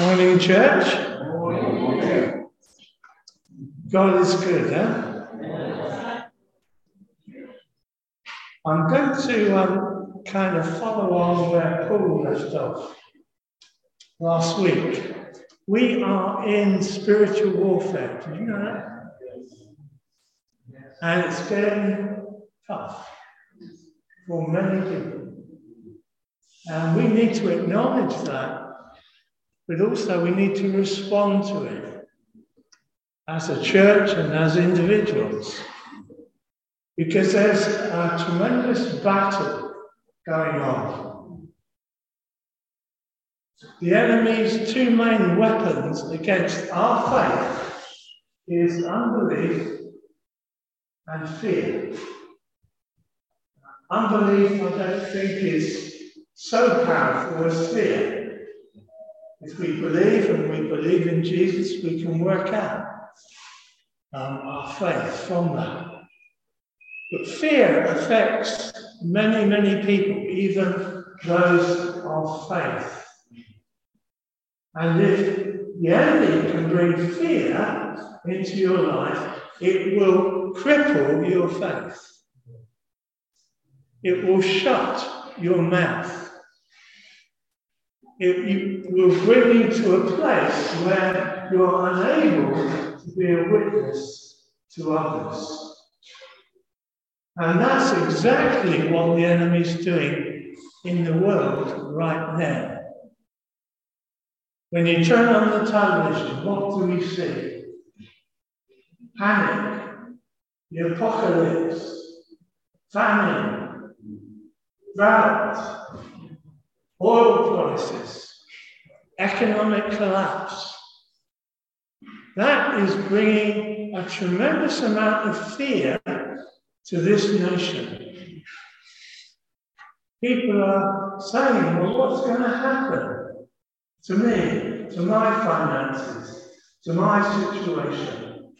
Morning, church. God is good, huh? I'm going to um, kind of follow on where Paul left off last week. We are in spiritual warfare. Did you know that? And it's getting tough for many people. And we need to acknowledge that but also we need to respond to it as a church and as individuals. Because there's a tremendous battle going on. The enemy's two main weapons against our faith is unbelief and fear. Unbelief, I don't think, is so powerful as fear. If we believe and we believe in Jesus, we can work out um, our faith from that. But fear affects many, many people, even those of faith. And if the enemy can bring fear into your life, it will cripple your faith. It will shut your mouth it, will bring you to a place where you're unable to be a witness to others. And that's exactly what the enemy's doing in the world right now. When you turn on the television, what do we see? Panic, the apocalypse, famine, drought, oil prices, economic collapse. That is bringing a tremendous amount of fear to this nation. People are saying, well, what's going to happen to me, to my finances, to my situation?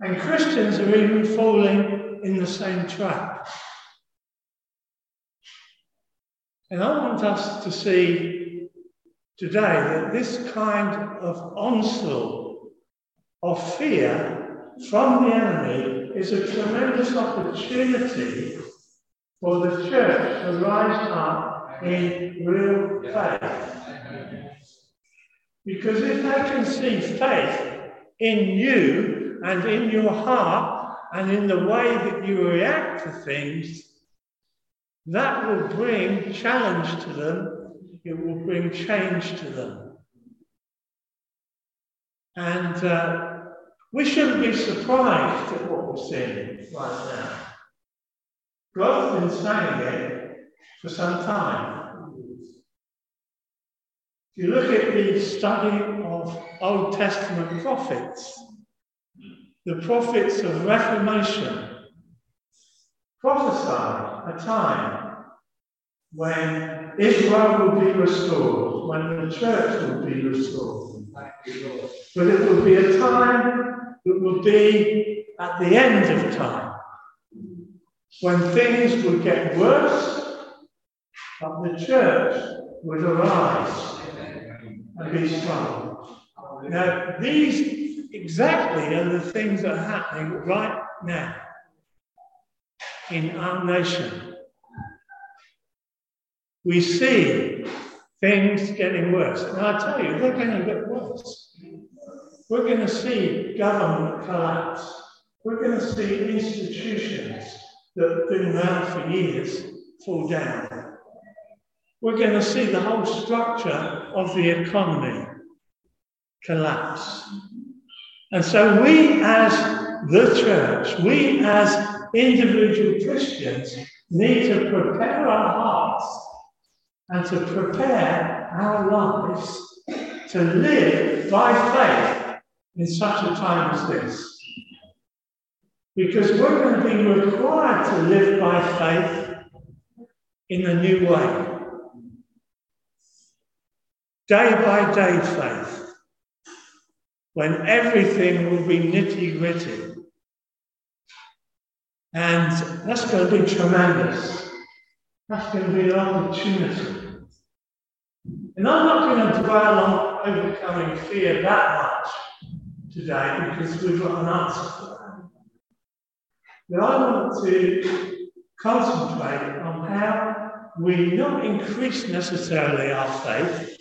And Christians are even falling in the same trap. And I want us to see today that this kind of onslaught of fear from the enemy is a tremendous opportunity for the church to rise up in real faith. Because if they can see faith in you and in your heart and in the way that you react to things, that will bring challenge to them, it will bring change to them. And uh, we shouldn't be surprised at what we're seeing right now. God's been saying it for some time. If you look at the study of Old Testament prophets, the prophets of Reformation prophesy a time when Israel will be restored, when the church will be restored. But it will be a time that will be at the end of time, when things will get worse, but the church would arise and be strong. Now, these exactly are the things that are happening right now in our nation. We see things getting worse. And I tell you, they're going to get worse. We're going to see government collapse. We're going to see institutions that have been around for years fall down. We're going to see the whole structure of the economy collapse. And so we as the church, we as individual Christians need to prepare our hearts and to prepare our lives to live by faith in such a time as this. Because we're going to be required to live by faith in a new way. Day by day faith, when everything will be nitty gritty and that's going to be tremendous. That's going to be an opportunity. And I'm not going to dwell on overcoming fear that much today because we've got an answer for that. But I want to concentrate on how we not increase necessarily our faith,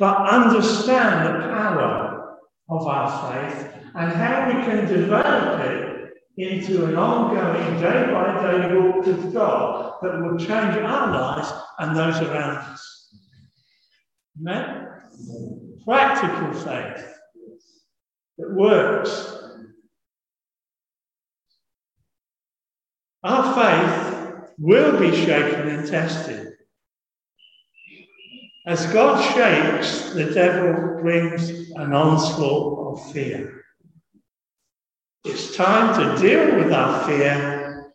but understand the power of our faith and how we can develop it into an ongoing day by day walk with God that will change our lives and those around us. Amen? Practical faith that works. Our faith will be shaken and tested. As God shakes, the devil brings an onslaught of fear. It's time to deal with our fear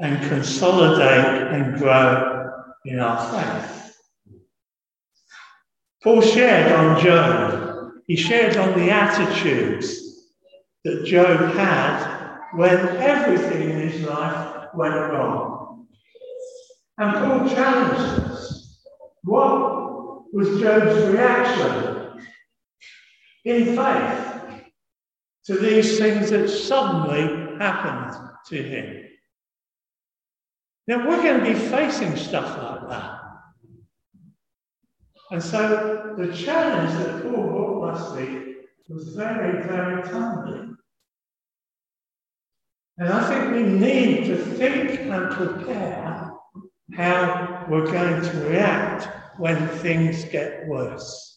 and consolidate and grow in our faith. Paul shared on Job. He shared on the attitudes that Job had when everything in his life went wrong. And Paul challenged us. What was Job's reaction in faith to these things that suddenly happened to him? Now, we're going to be facing stuff like that. And so the challenge that Paul brought last week was very, very timely. And I think we need to think and prepare how we're going to react when things get worse.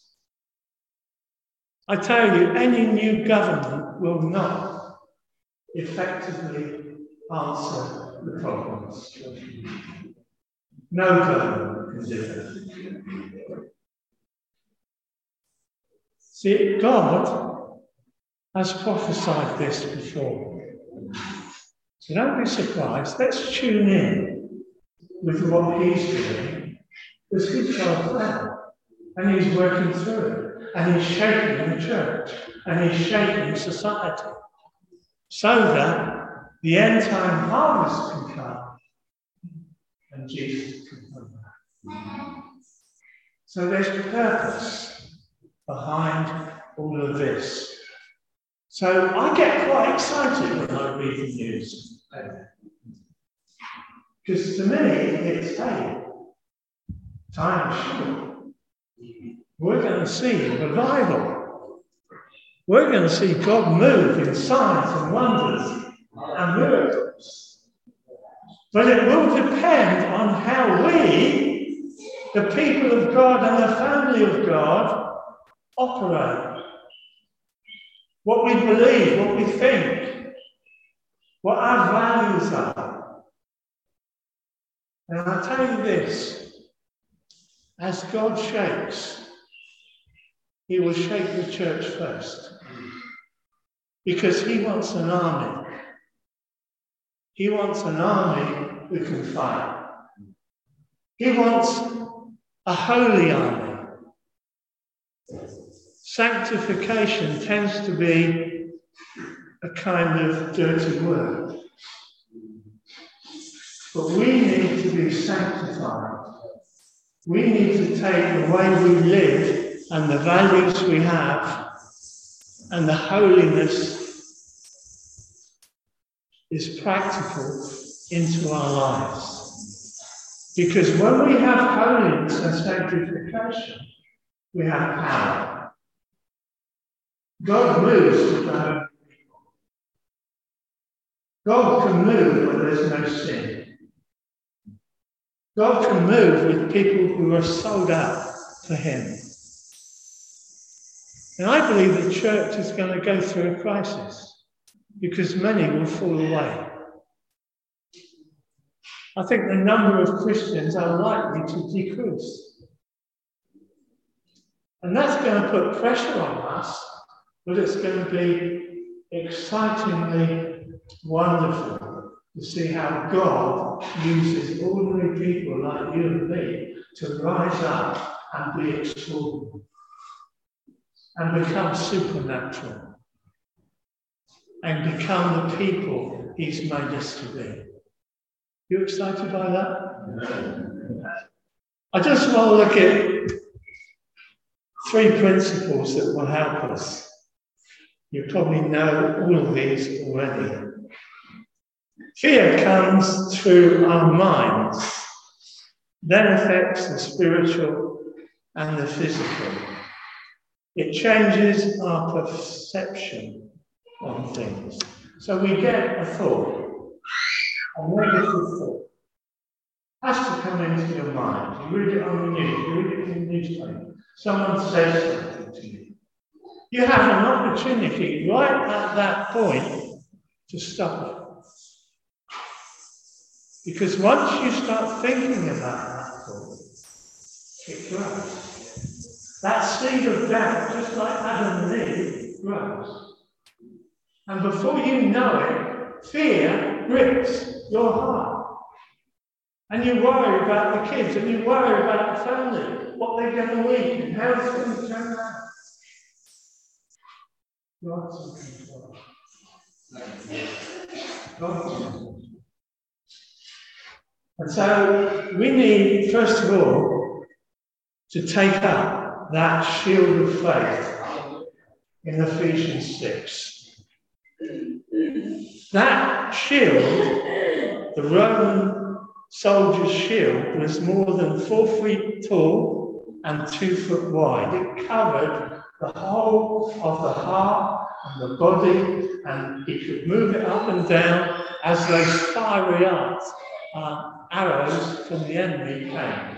I tell you, any new government will not effectively answer the problems. No government can do that. See, God has prophesied this before. So don't be surprised. Let's tune in with what He's doing, because He's got plan, and He's working through it, and He's shaping the church, and He's shaping society, so that the end time harvest can come, and Jesus can come back. So there's purpose behind all of this. So I get quite excited when I read the news. Because to me, it's, hey, time is short. We're going to see revival. We're going to see God move in signs and wonders and miracles. But it will depend on how we, the people of God and the family of God, operate, what we believe, what we think, what our values are. And I tell you this as God shakes, He will shake the church first. Because He wants an army. He wants an army who can fight. He wants a holy army Sanctification tends to be a kind of dirty word. But we need to be sanctified. We need to take the way we live and the values we have and the holiness is practical into our lives. Because when we have holiness and sanctification, we have power. God moves with the people. God can move where there's no sin. God can move with people who are sold out for Him. And I believe the church is going to go through a crisis because many will fall away. I think the number of Christians are likely to decrease. And that's going to put pressure on us but it's going to be excitingly wonderful to see how God uses ordinary people like you and me to rise up and be extraordinary and become supernatural and become the people He's made us to be. You excited by that? I just want to look at three principles that will help us. You probably know all of these already. Fear comes through our minds, then affects the spiritual and the physical. It changes our perception on things. So we get a thought, a negative thought, has to come into your mind. You read it on the news, you read it in the newspaper. Someone says something to you. You have an opportunity right at that point to stop it. Because once you start thinking about that thought, it grows. That seed of doubt, just like Adam and Eve, grows. And before you know it, fear grips your heart. And you worry about the kids, and you worry about the family, what they're going to eat, and how it's going to turn out. God's in control. God's in control. And so we need, first of all, to take up that shield of faith in Ephesians 6. That shield, the Roman soldier's shield, was more than four feet tall and two foot wide. It covered the whole of the heart and the body, and he could move it up and down as those fiery arts, uh, arrows from the enemy came.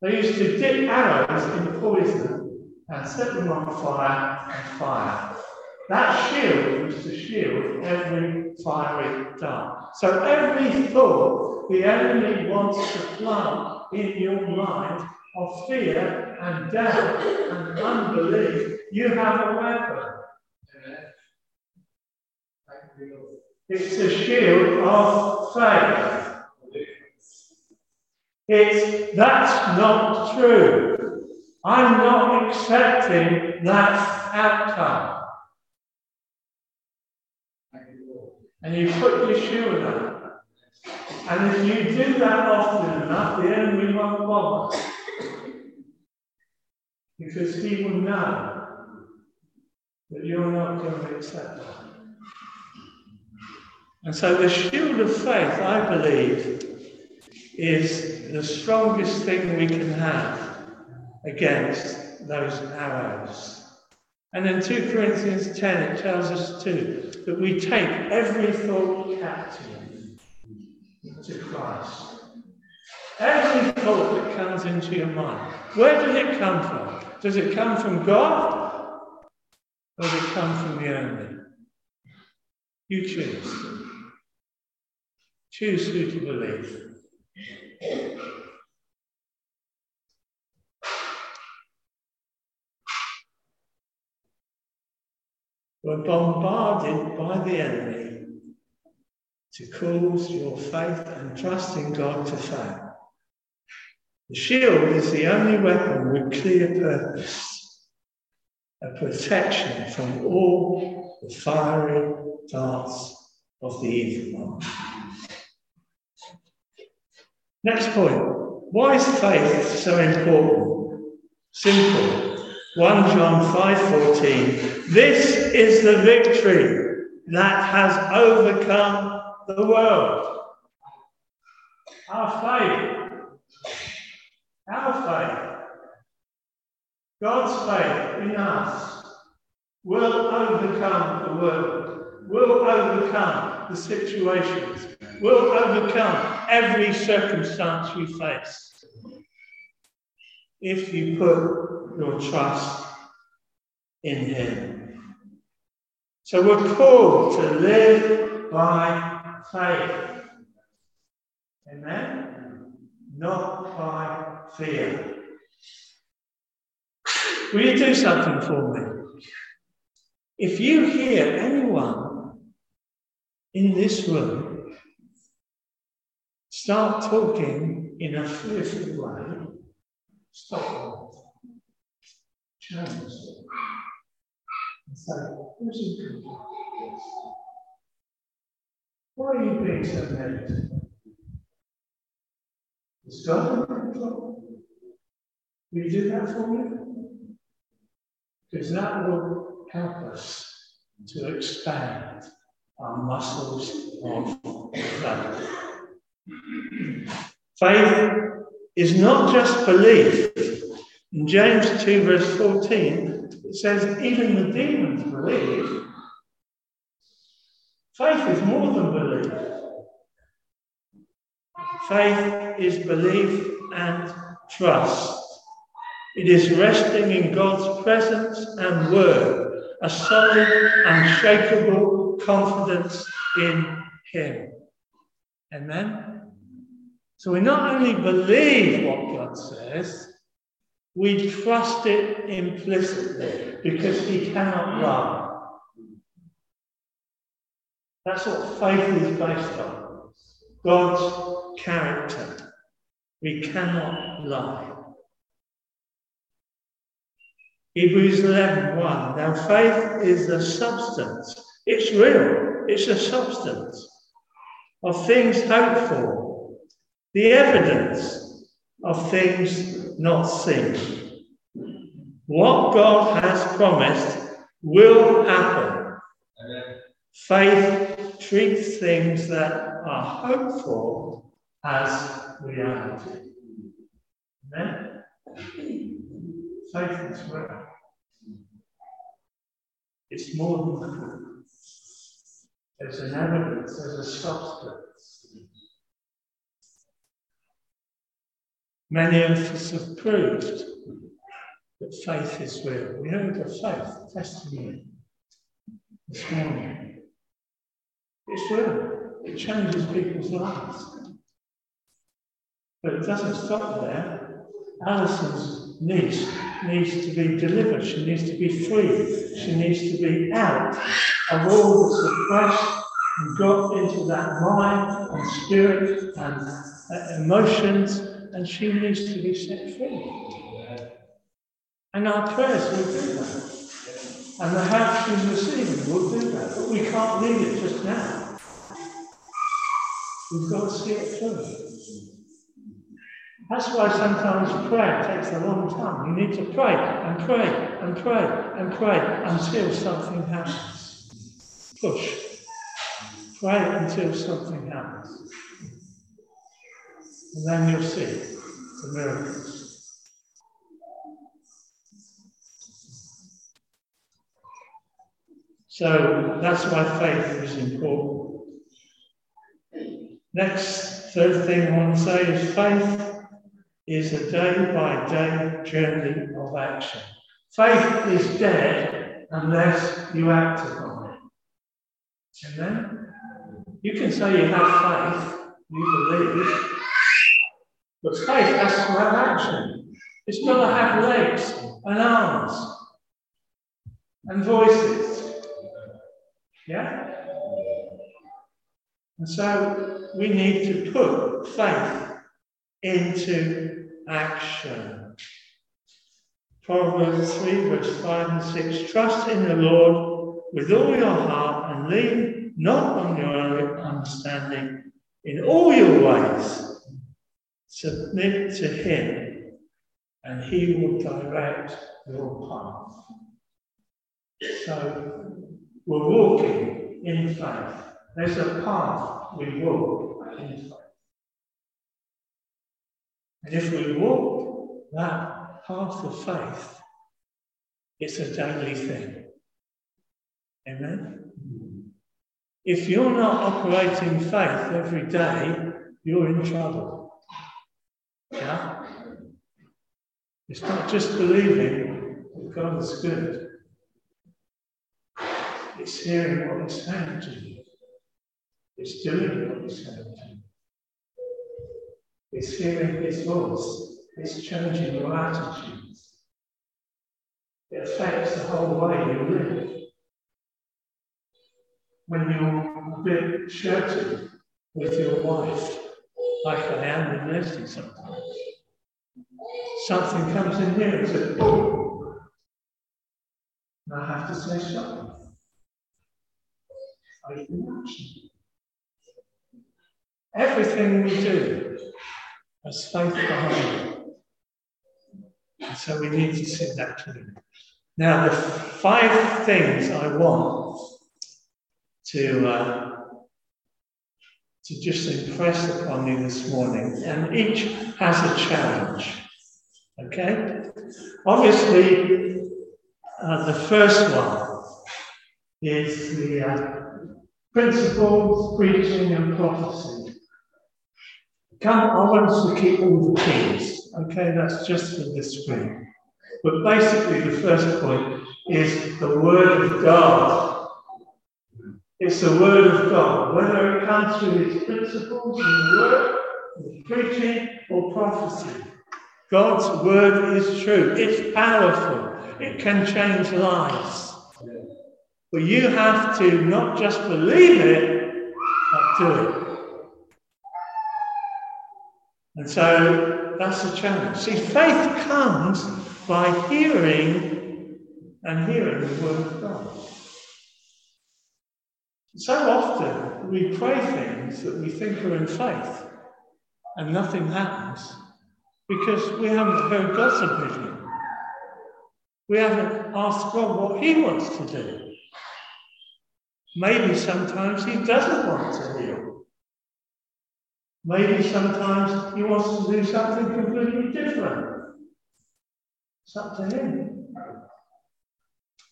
They used to dip arrows in poison and set them on fire and fire. That shield was to shield every fiery dart. So every thought the enemy wants to plant in your mind of fear and doubt and unbelief, you have a weapon. It's a shield of faith. It's that's not true. I'm not accepting that outcome. and you put your shoe on. And if you do that often enough, the enemy won't bother. Because he will know that you're not going to accept that. And so the shield of faith, I believe, is the strongest thing we can have against those arrows. And in 2 Corinthians 10, it tells us too that we take every thought captive to Christ. Every thought that comes into your mind, where does it come from? Does it come from God or does it come from the enemy? You choose. Choose who to believe. Were bombarded by the enemy to cause your faith and trust in God to fail. The shield is the only weapon with clear purpose, a protection from all the fiery darts of the evil one. Next point. Why is faith so important? Simple. 1 John 5:14. This is the victory that has overcome the world. Our faith. Our faith. God's faith in us will overcome the world, will overcome the situations, will overcome every circumstance we face. If you put your trust in Him. So we're called to live by faith. Amen? Not by fear. Will you do something for me? If you hear anyone in this room start talking in a fearful way, stop challenge them and say, who's in control Why are you being so negative? Is God in control? Will you do that for me? because that will help us to expand our muscles of faith. Faith is not just belief. In James 2, verse 14, it says, even the demons believe. Faith is more than belief. Faith is belief and trust. It is resting in God's presence and word, a solid, unshakable confidence in Him. Amen? So we not only believe what God says, we trust it implicitly because He cannot lie. That's what faith is based on God's character. We cannot lie. Hebrews 11 1. Now, faith is the substance, it's real, it's a substance of things hoped for, the evidence of things not seen. What God has promised will happen. Faith treats things that are hoped for as reality. Amen? Faith is real. It's more than proof. There's an evidence, there's a substance. Many of us have proved that faith is real. We heard of faith testimony this morning. It's real. It changes people's lives. But it doesn't stop there. Alison's niece needs to be delivered. She needs to be free. She needs to be out of all the suppressed and got into that mind and spirit and emotions, and she needs to be set free. And our prayers will do that. And the help she's receiving will do that. But we can't leave it just now. We've got to see it through. That's why sometimes prayer takes a long time. You need to pray and pray and pray and pray until something happens. Push. Pray until something happens. And then you'll see the miracles. So that's why faith is important. Next, third thing I want to say is faith is a day by day journey of action. Faith is dead unless you act upon it. Amen? You can say you have faith, you believe, but faith has to have action. It's got to have legs and arms and voices. Yeah? And so we need to put faith into action. Proverbs 3, verse 5 and 6 Trust in the Lord with all your heart and lean not on your own understanding. In all your ways, submit to Him, and He will direct your path. So we're walking in faith. There's a path we walk in faith. And if we walk that path of faith, it's a daily thing. Amen? If you're not operating faith every day, you're in trouble. Yeah? It's not just believing that God is good. It's hearing what He's saying to you. It's doing what He's saying to you. It's hearing His voice. It's changing your attitudes. It affects the whole way you live. When you're a bit shirty with your wife, like I am with Leslie sometimes, something comes in here and says, oh, and I have to say something. I can action. Everything we do has faith behind it. And so we need to see that clearly. Now, the five things I want to, uh, to just impress upon you this morning, and each has a challenge. Okay? Obviously, uh, the first one is the uh, principles, preaching, and prophecy. Come, I want us to keep all the keys. Okay, that's just for this week. But basically, the first point is the Word of God. It's the Word of God, whether it comes through His principles in the Word, preaching, or prophecy. God's Word is true. It's powerful. It can change lives. But you have to not just believe it, but do it. And so that's the challenge. See, faith comes by hearing and hearing the word of God. So often we pray things that we think are in faith and nothing happens because we haven't heard God's opinion. We haven't asked God what He wants to do. Maybe sometimes He doesn't want to heal. Maybe sometimes He wants to do something completely different. It's up to him.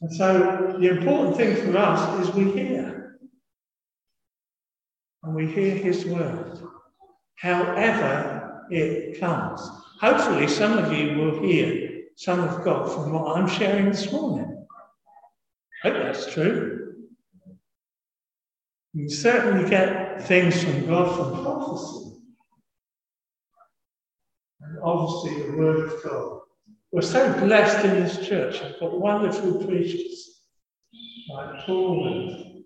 And so the important thing for us is we hear. And we hear his word, however it comes. Hopefully, some of you will hear some of God from what I'm sharing this morning. I hope that's true. You certainly get things from God from prophecy. And obviously, the Word of God. We're so blessed in this church. I've got wonderful preachers like Paul and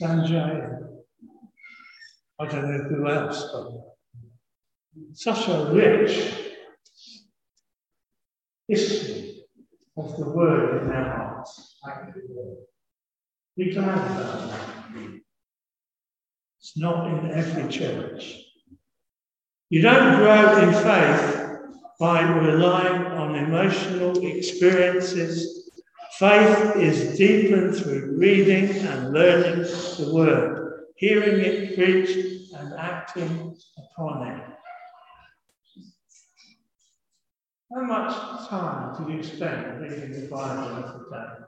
Sanjay. I don't know who else, but such a rich history of the word in their hearts. Be glad about that. It's not in every church. You don't grow in faith by relying on emotional experiences. Faith is deepened through reading and learning the word, hearing it preached and acting upon it. How much time do you spend reading the Bible every day?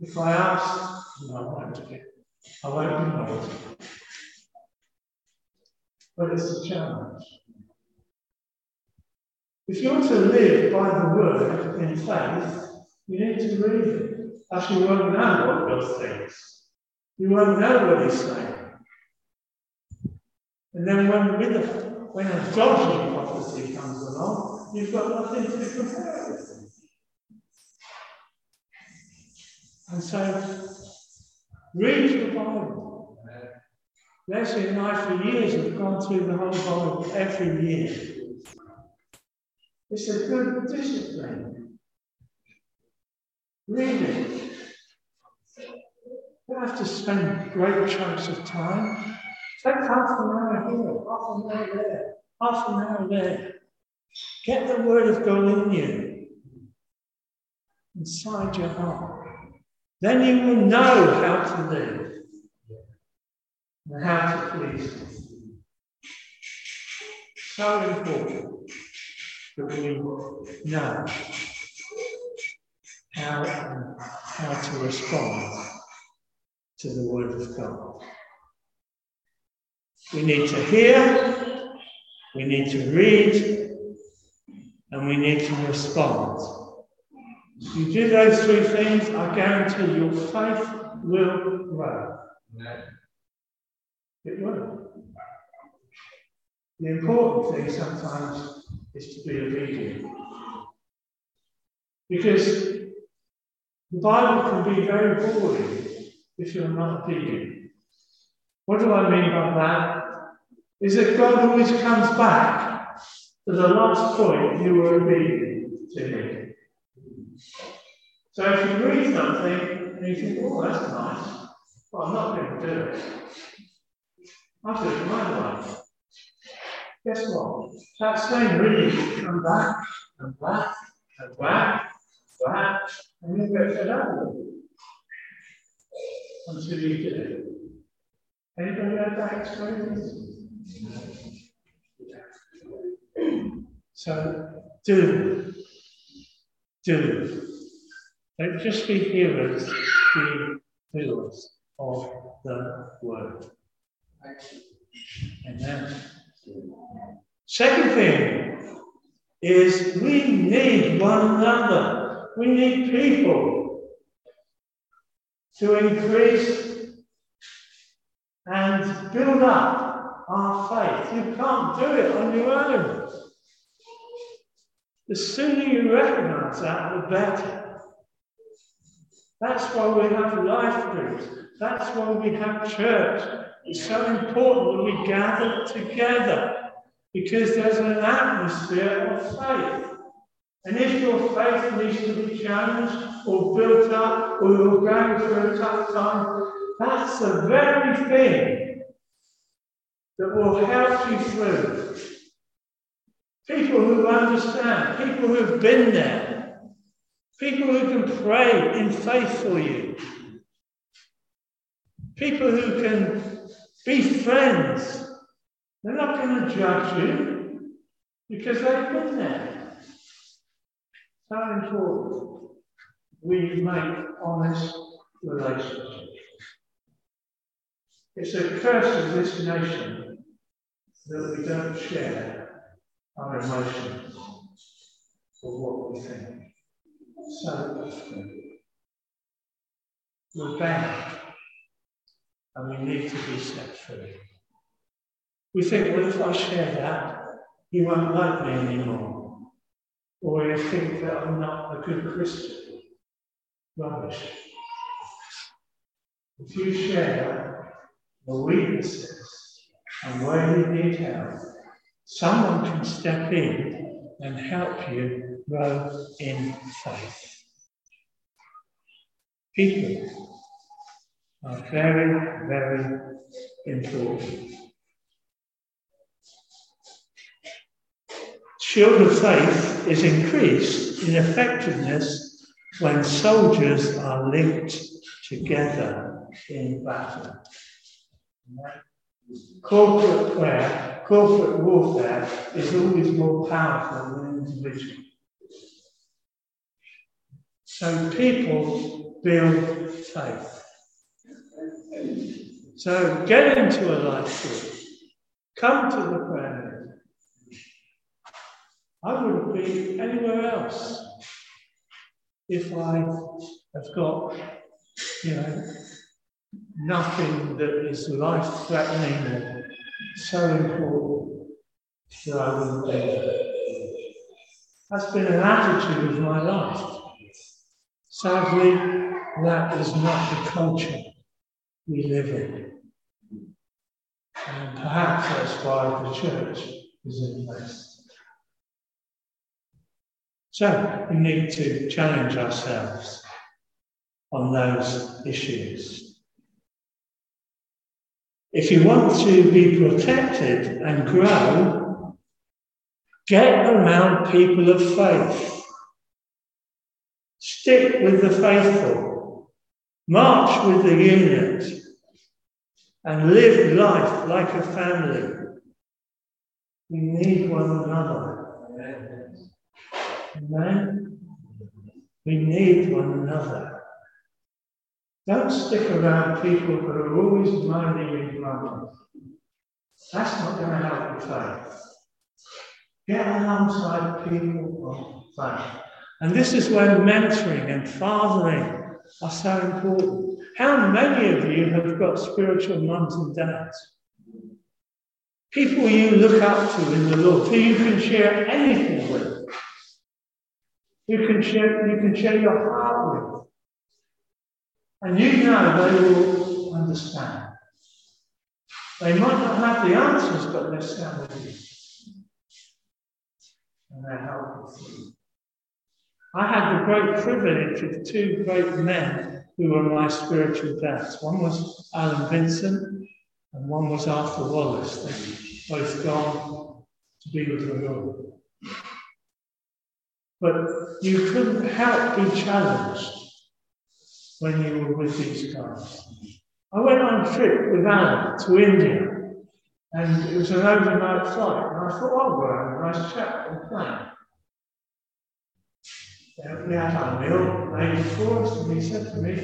If I ask, no, I won't, I won't be noisy but it's a challenge. If you want to live by the word in faith, you need to read it. Actually, you won't know what God thinks. You won't know what He's saying. And then when with the, when a dodgy prophecy comes along, you've got nothing to compare it with. And so, read the Bible. Leslie and I, for years, have gone through the whole Bible every year. It's a good discipline. Read it. You have to spend great chunks of time. Take half an hour here, half an hour there, half an hour there. Get the word of God in you, inside your heart. Then you will know how to live and how to please. So important that we know how, how to respond to the Word of God. We need to hear, we need to read, and we need to respond. If you do those three things, I guarantee your faith will grow. It won't. The important thing sometimes is to be obedient. Because the Bible can be very boring if you're not obedient. What do I mean by that? Is that God always comes back to the last point you were obedient to Him. So if you read something and you think, oh, that's nice, well, I'm not going to do it. I'll do it my life. guess what? That same reed will come back and back and back, back, and you get fed up with it until you get it. Anybody had that experience? So do, do. Don't just be hearers, be doers of the word. Amen. Second thing is we need one another. We need people to increase and build up our faith. You can't do it on your own. The sooner you recognize that, the better. That's why we have life groups. That's why we have church. It's so important that we gather together because there's an atmosphere of faith. And if your faith needs to be challenged or built up or you're going through a tough time, that's the very thing that will help you through. People who understand, people who've been there, people who can pray in faith for you, people who can be friends. They're not going to judge you because they've been there. So important we make honest relationships. It's a curse of this nation that we don't share our emotions or what we think. So we're bound and we need to be set free. We think, well, if I share that, he won't like me anymore. Or we think that I'm not a good Christian. Rubbish. If you share the weaknesses and where you need help, someone can step in and help you grow in faith. People are very, very important. Shield of faith is increased in effectiveness when soldiers are linked together in battle. Corporate prayer, corporate warfare is always more powerful than individual. So people build faith. So get into a life group. Come to the prayer. I wouldn't be anywhere else if I have got, you know, nothing that is life threatening or so important that I wouldn't be. That's been an attitude of my life. Sadly, that is not the culture we live in. And perhaps that's why the church is in place. So we need to challenge ourselves on those issues. If you want to be protected and grow, get around people of faith. Stick with the faithful. March with the unit and live life like a family. We need one another. Amen? We need one another. Don't stick around people who are always minding and grumbling. That's not going to help your faith. Get alongside people of faith. And this is when mentoring and fathering are so important. How many of you have got spiritual mums and dads? People you look up to in the Lord, who you can share anything with. You can share, you can share your heart with. And you know they will understand. They might not have the answers, but they stand with you. And they help you. I had the great privilege of two great men who were my spiritual dads. One was Alan Vincent, and one was Arthur Wallis. They've both gone to be with the Lord. But you couldn't help be challenged when you were with these guys. I went on a trip with Alan to India, and it was an overnight flight, and I thought, oh, we're having a nice chat on plane. We had our meal, lady before us, and he said to me,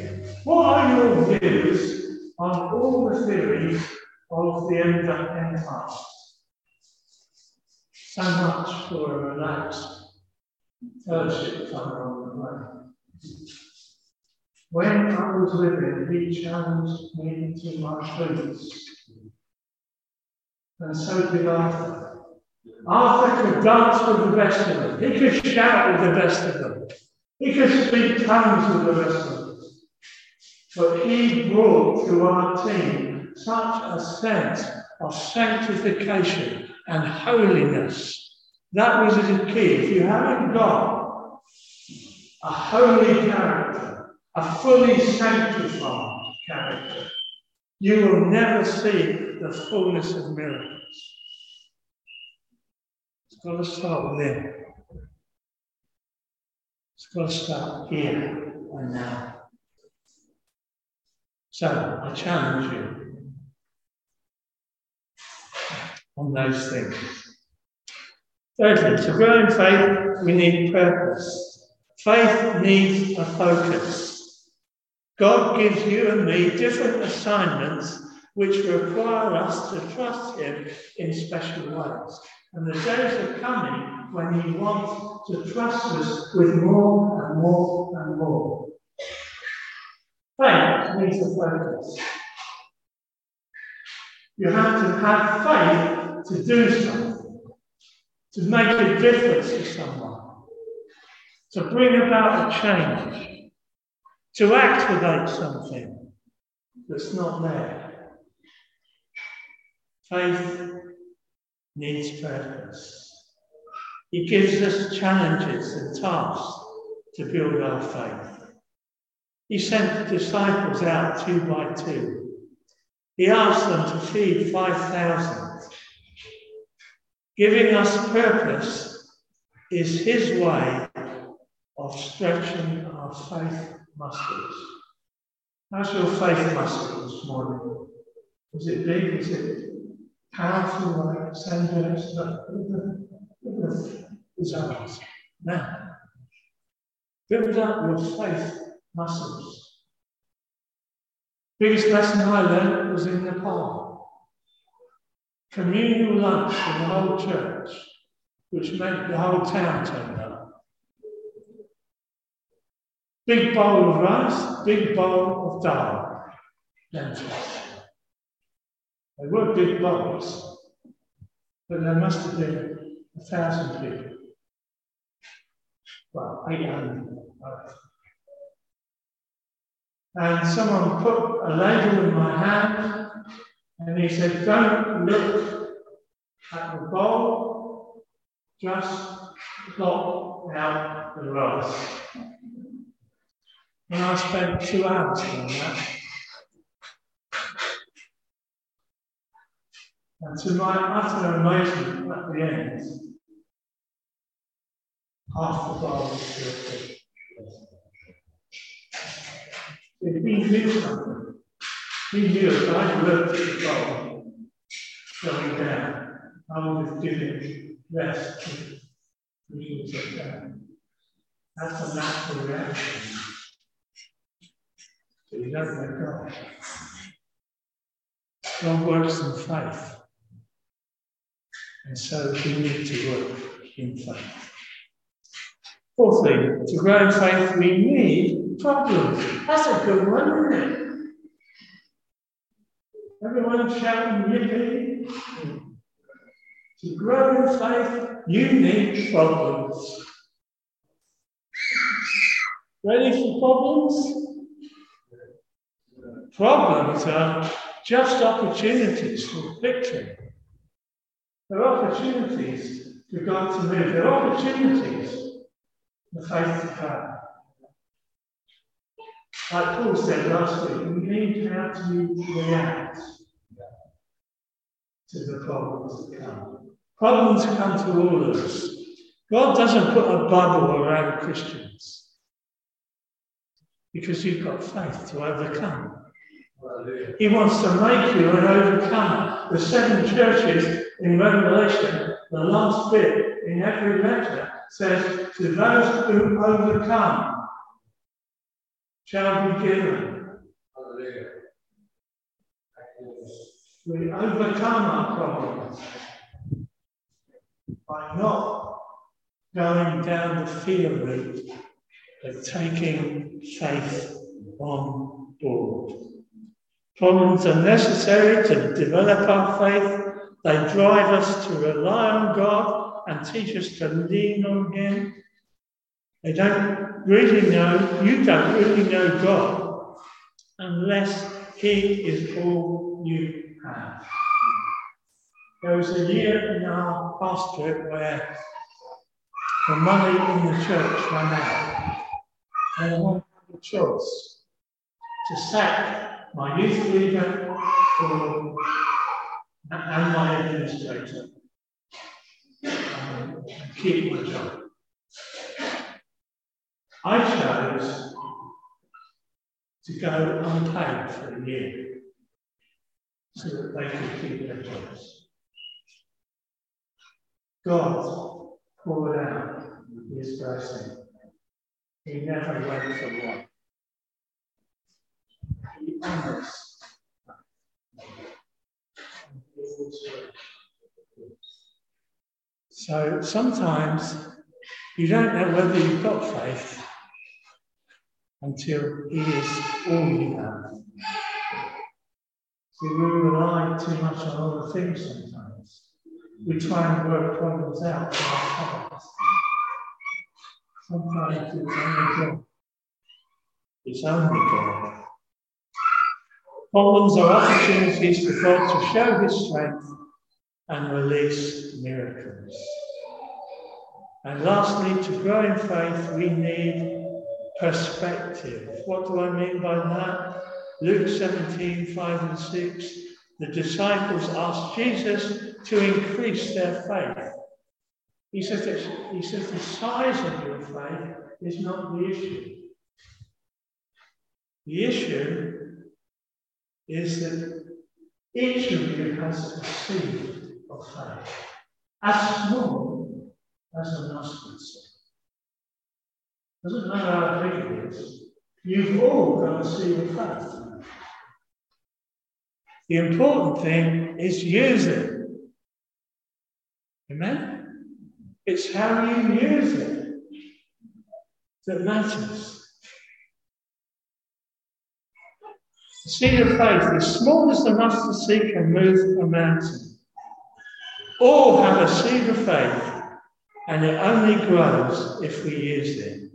What are your views on all the theories of the end, end times? So much for a relaxed fellowship on the way. When I was with him, he challenged me to my truths. And so did Arthur. Arthur could dance with the best of them. He could shout with the best of them. He could speak tongues with the best of them. But he brought to our team such a sense of sanctification and holiness. That was the key. If you haven't got a holy character, a fully sanctified character, you will never see the fullness of miracles. It's got to start Him. It's got to start here and now. So I challenge you on those things. Thirdly, to grow in faith, we need purpose. Faith needs a focus. God gives you and me different assignments which require us to trust Him in special ways. And the days are coming when He wants to trust us with more and more and more. Faith needs a focus. You have to have faith to do something, to make a difference to someone, to bring about a change, to activate something that's not there. Faith needs purpose. He gives us challenges and tasks to build our faith. He sent the disciples out two by two. He asked them to feed 5,000. Giving us purpose is his way of stretching our faith muscles. How's your faith muscle this morning? Is it big? Is it powerful like sandbags? Results. Now, build up your faith muscles. Biggest lesson I learned was in Nepal. Communal lunch in the whole church, which made the whole town turned up. Big bowl of rice, big bowl of dal. They were big bowls, but there must have been a thousand people. Well, 800. And someone put a ladle in my hand and he said, Don't look at the bowl, just plop out the rice. And I spent two hours on that. And to my utter amazement at the end, half the bowl was still. If he knew something, he knew if I looked at the bowl going down, I have given rest to the sit down. That's a natural reaction. So you don't let go. God works in faith. And so we need to work in faith. Fourthly, to grow in faith, we need problems. That's a good one, isn't it? Everyone shouting yippee. To grow in faith, you need problems. Ready for problems? Problems are just opportunities for victory. They're opportunities for God to move. They're opportunities for faith to come. Like Paul said last week, we need how to react to the problems that come. Problems come to all of us. God doesn't put a bubble around Christians because you've got faith to overcome. He wants to make you an overcomer. The seven churches in Revelation, the last bit in every letter says, To those who overcome shall be given. We overcome our problems by not going down the fear route, but taking faith on board. Problems are necessary to develop our faith. They drive us to rely on God and teach us to lean on Him. They don't really know, you don't really know God unless He is all you. There was a year in our pastorate where the money in the church ran out. And I had a choice to sack my youth leader and my administrator and keep my job. I chose to go unpaid for a year so that they could keep their jobs. God poured out his blessing. He never went for one. He honors. So sometimes you don't know whether you've got faith until He is all you have. See, we rely too much on other things sometimes. We try and work problems out ourselves. Sometimes it's only God. It's only God. Problems are opportunities for God to show His strength and release miracles. And lastly, to grow in faith, we need perspective. What do I mean by that? Luke 17, 5 and 6. The disciples asked Jesus to increase their faith. He says, he says the size of your faith is not the issue. The issue is that each of you has a seed of faith, as small as a mustard seed. Doesn't matter how big it is, you've all got a seed of faith. The important thing is use it. Amen? It's how you use it that matters. The seed of faith, as small as the mustard seed, can move a mountain. All have a seed of faith, and it only grows if we use it.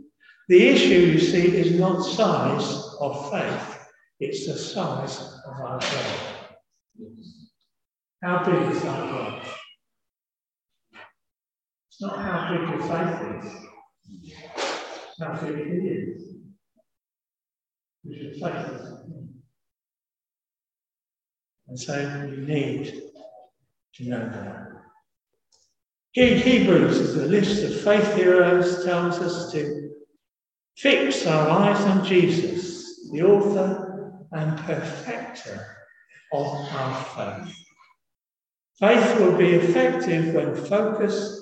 The issue, you see, is not size of faith, it's the size of our God. How big is our God? It's not how big your faith is, it's how big He is. Faith And so you need to know that. Hebrews, a list of faith heroes tells us to fix our eyes on Jesus, the author and perfecter of our faith. Faith will be effective when focused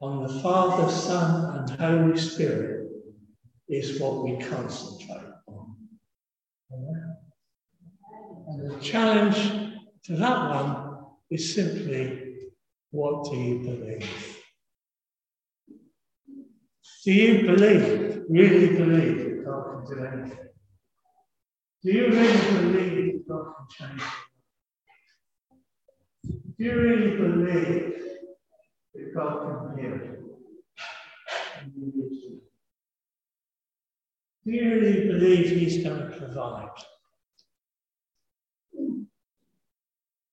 on the Father, Son, and Holy Spirit is what we concentrate on. And the challenge to that one is simply what do you believe? Do you believe, really believe that God can do anything? Do you really believe that God can change? Do you really believe that God can heal you. Do you really believe He's going to provide?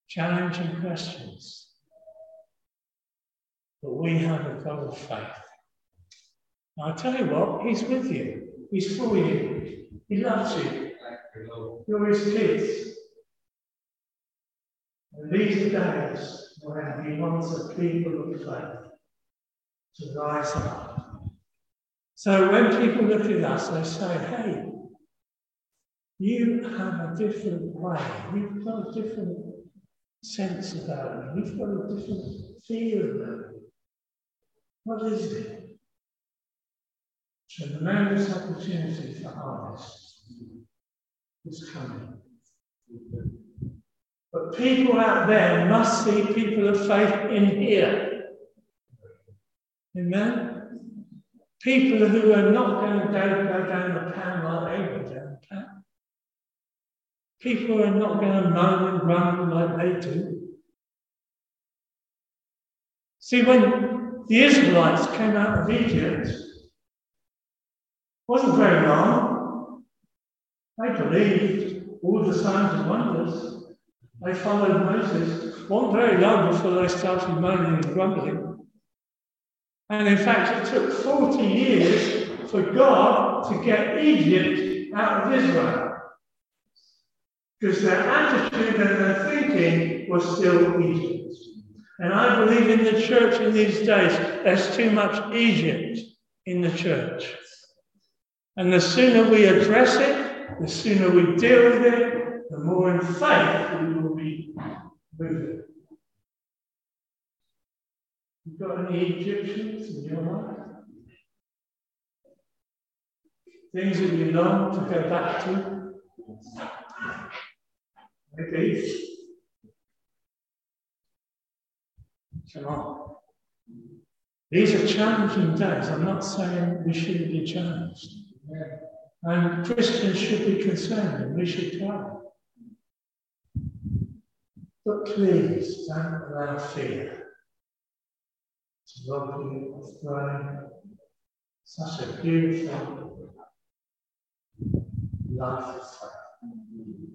Challenging questions. But we have a God of faith. I tell you what, He's with you. He's for you. He loves you. You're His kids. And these days, when he wants a people of faith to rise up. So when people look at us, they say, hey, you have a different way. You've got a different sense about you. You've got a different feel about. What is it? Tremendous opportunity for harvest is coming. But people out there must see people of faith in here. Amen? People who are not going to go, down the pan like they go down the pan. People who are not going to moan and run like they do. See, when the Israelites came out of Egypt, wasn't very long. I believed all the signs and wonders. They followed Moses. Wasn't very long before they started moaning and grumbling. And in fact, it took 40 years for God to get Egypt out of Israel because their attitude and their thinking was still Egypt. And I believe in the church in these days, there's too much Egypt in the church. And the sooner we address it, the sooner we deal with it, the more in faith we will be moving. You got any Egyptians in your life? Things that you long to go back to? Okay. Come on. These are challenging days. I'm not saying we shouldn't be challenged. And Christians should be concerned we should pray. But please don't allow fear to rob you of throwing such a beautiful life of faith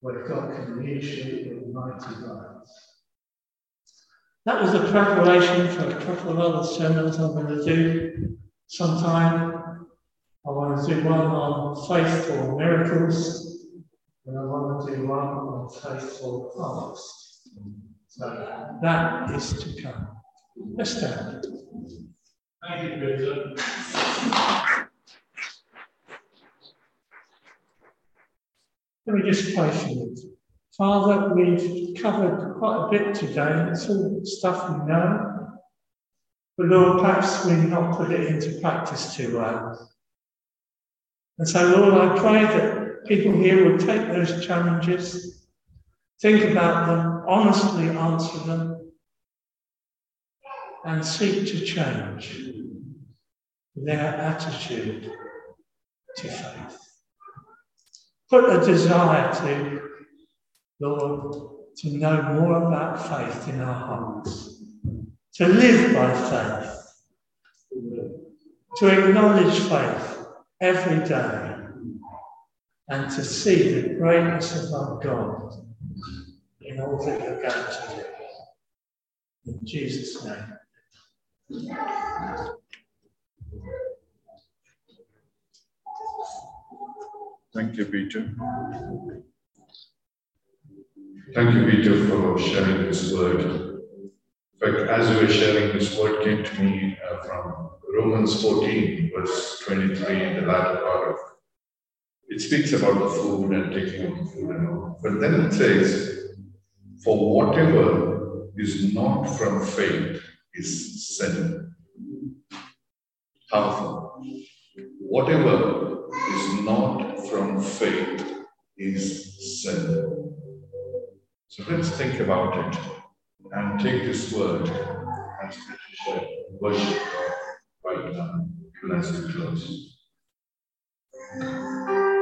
where God can use you in mighty ways. That was a preparation for a couple of other sermons I'm going to do sometime. I want to do one on faithful miracles, and I want to do one on faithful harvest. So that is to come. Let's stand. Thank you, Peter. Let me just pray for you. Father, we've covered quite a bit today. It's all stuff we know. But Lord, perhaps we've not put it into practice too well. And so, Lord, I pray that people here will take those challenges, think about them, honestly answer them, and seek to change their attitude to faith. Put a desire to, Lord, to know more about faith in our hearts, to live by faith, to acknowledge faith every day, and to see the greatness of our God in all that you're going to do. In Jesus' name. Thank you, Peter. Thank you, Peter, for sharing this word. Fact, as you were sharing, this word came to me uh, from Romans 14, verse 23, in the latter part of it. speaks about the food and taking of food and all. But then it says, For whatever is not from faith is sin. Powerful. Whatever is not from faith is sin. So let's think about it and take this word and worship God right now, even as we close.